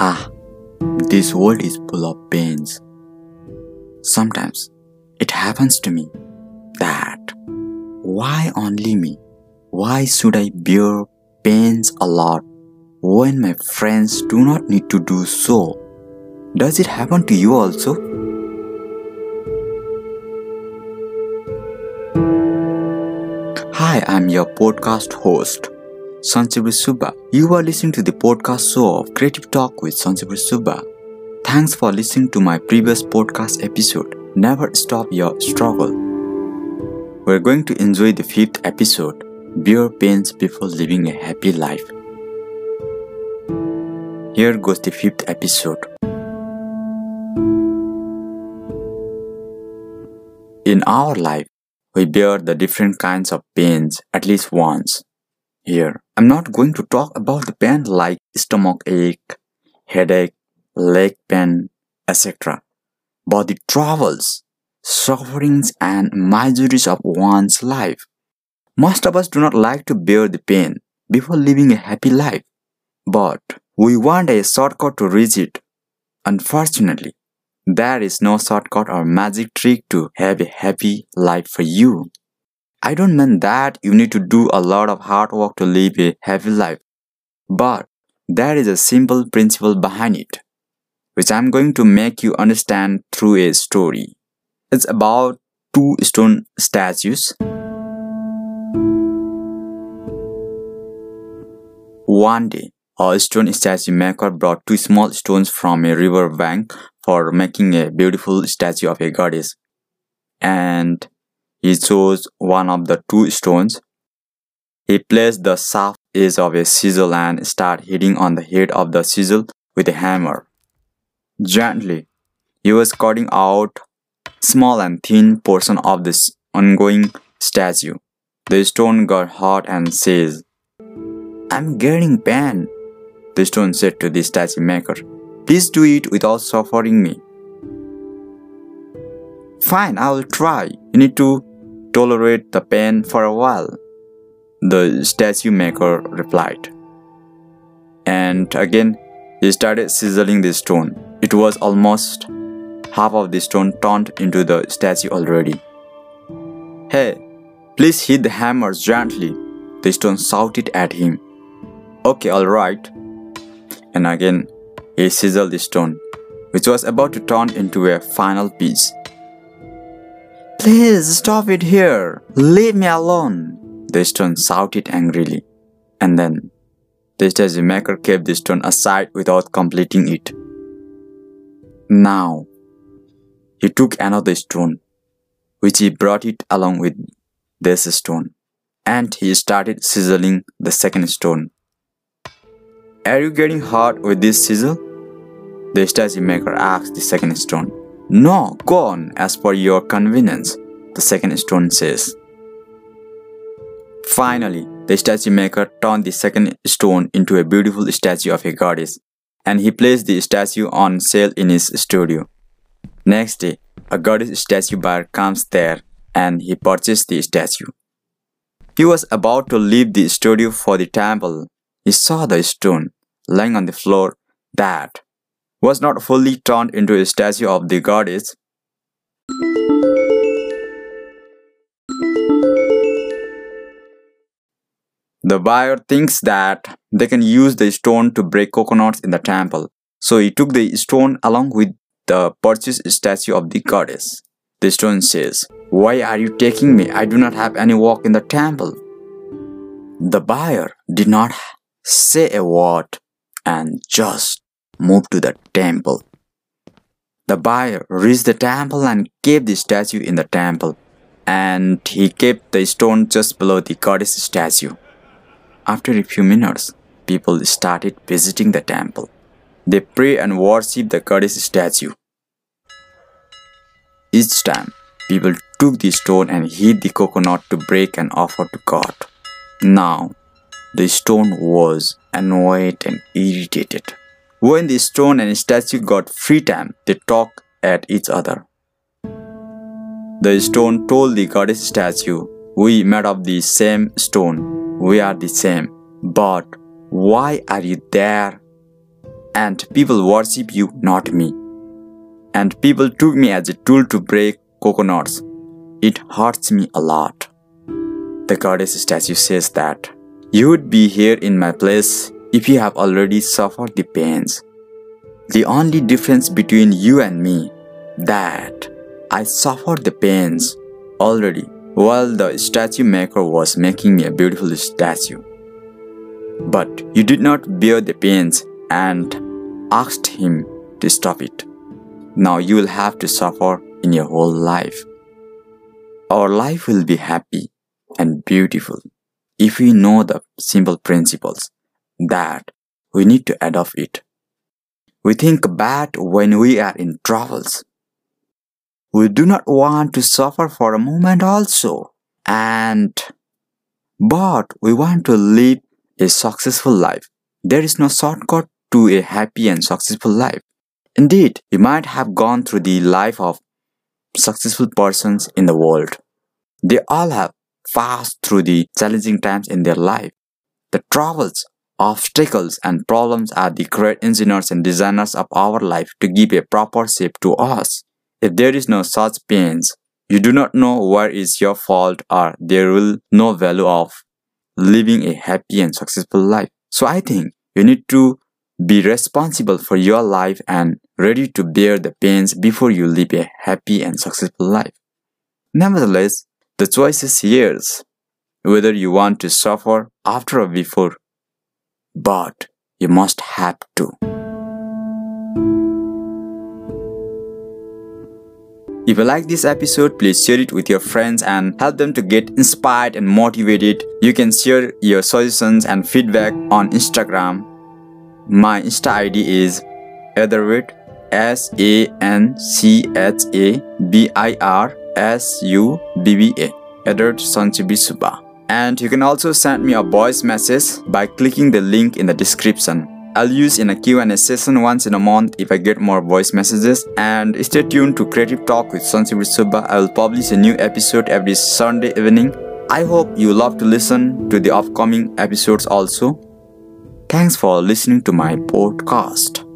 Ah, this world is full of pains. Sometimes it happens to me that why only me? Why should I bear pains a lot when my friends do not need to do so? Does it happen to you also? Hi, I'm your podcast host, Sanchabir Subba. You are listening to the podcast show of Creative Talk with Sanchabir Subba. Thanks for listening to my previous podcast episode. Never stop your struggle. We're going to enjoy the fifth episode, Bear Pains Before Living a Happy Life. Here goes the fifth episode. In our life, we bear the different kinds of pains at least once. Here, I'm not going to talk about the pain like stomach ache, headache, leg pain, etc., but the troubles, sufferings, and miseries of one's life. Most of us do not like to bear the pain before living a happy life, but we want a shortcut to reach it. Unfortunately, there is no shortcut or magic trick to have a happy life for you. I don't mean that you need to do a lot of hard work to live a happy life, but there is a simple principle behind it, which I'm going to make you understand through a story. It's about two stone statues. One day, a stone statue maker brought two small stones from a river bank for making a beautiful statue of a goddess. And he chose one of the two stones. He placed the sharp edge of a chisel and started hitting on the head of the chisel with a hammer. Gently, he was cutting out small and thin portion of this ongoing statue. The stone got hot and says, I'm getting pain, the stone said to the statue maker. Please do it without suffering me. Fine, I will try. You need to tolerate the pain for a while, the statue maker replied. And again, he started sizzling the stone. It was almost half of the stone turned into the statue already. Hey, please hit the hammer gently, the stone shouted at him. Okay, alright. And again, he sizzled the stone, which was about to turn into a final piece. Please stop it here. Leave me alone. The stone shouted angrily. And then, the statue maker kept the stone aside without completing it. Now, he took another stone, which he brought it along with this stone, and he started sizzling the second stone. Are you getting hot with this sizzle? The statue maker asked the second stone. No, go on as per your convenience, the second stone says. Finally, the statue maker turned the second stone into a beautiful statue of a goddess, and he placed the statue on sale in his studio. Next day, a goddess statue buyer comes there and he purchased the statue. He was about to leave the studio for the temple. He saw the stone lying on the floor that was not fully turned into a statue of the goddess. The buyer thinks that they can use the stone to break coconuts in the temple, so he took the stone along with the purchased statue of the goddess. The stone says, Why are you taking me? I do not have any work in the temple. The buyer did not say a word and just moved to the temple. The buyer reached the temple and kept the statue in the temple, and he kept the stone just below the goddess statue. After a few minutes, people started visiting the temple. They pray and worship the goddess statue. Each time, people took the stone and hit the coconut to break and offer to God. Now, the stone was annoyed and irritated. When the stone and statue got free time, they talked at each other. The stone told the goddess statue, We made of the same stone, we are the same, but Why are you there? And people worship you, not me. And people took me as a tool to break coconuts. It hurts me a lot. The goddess statue says that you would be here in my place if you have already suffered the pains. The only difference between you and me that I suffered the pains already while the statue maker was making me a beautiful statue. But you did not bear the pains and asked him to stop it. Now you will have to suffer in your whole life. Our life will be happy and beautiful if we know the simple principles that we need to adopt it. We think bad when we are in troubles. We do not want to suffer for a moment also. And but we want to live a successful life. There is no shortcut to a happy and successful life. Indeed, you might have gone through the life of successful persons in the world. They all have passed through the challenging times in their life. The troubles, obstacles, and problems are the great engineers and designers of our life to give a proper shape to us. If there is no such pains, you do not know where is your fault or there will no value of living a happy and successful life. So I think you need to be responsible for your life and ready to bear the pains before you live a happy and successful life. Nevertheless, the choice is yours, whether you want to suffer after or before, but you must have to. If you like this episode, please share it with your friends and help them to get inspired and motivated. You can share your suggestions and feedback on Instagram. My Insta ID is Etherwit S A N C H A B I R S U B B A. Edward Sanchabirsubba. And you can also send me a voice message by clicking the link in the description. I'll use in a Q&A session once in a month if I get more voice messages. And stay tuned to Creative Talk with Sanchabir Subba. I will publish a new episode every Sunday evening. I hope you love to listen to the upcoming episodes also. Thanks for listening to my podcast.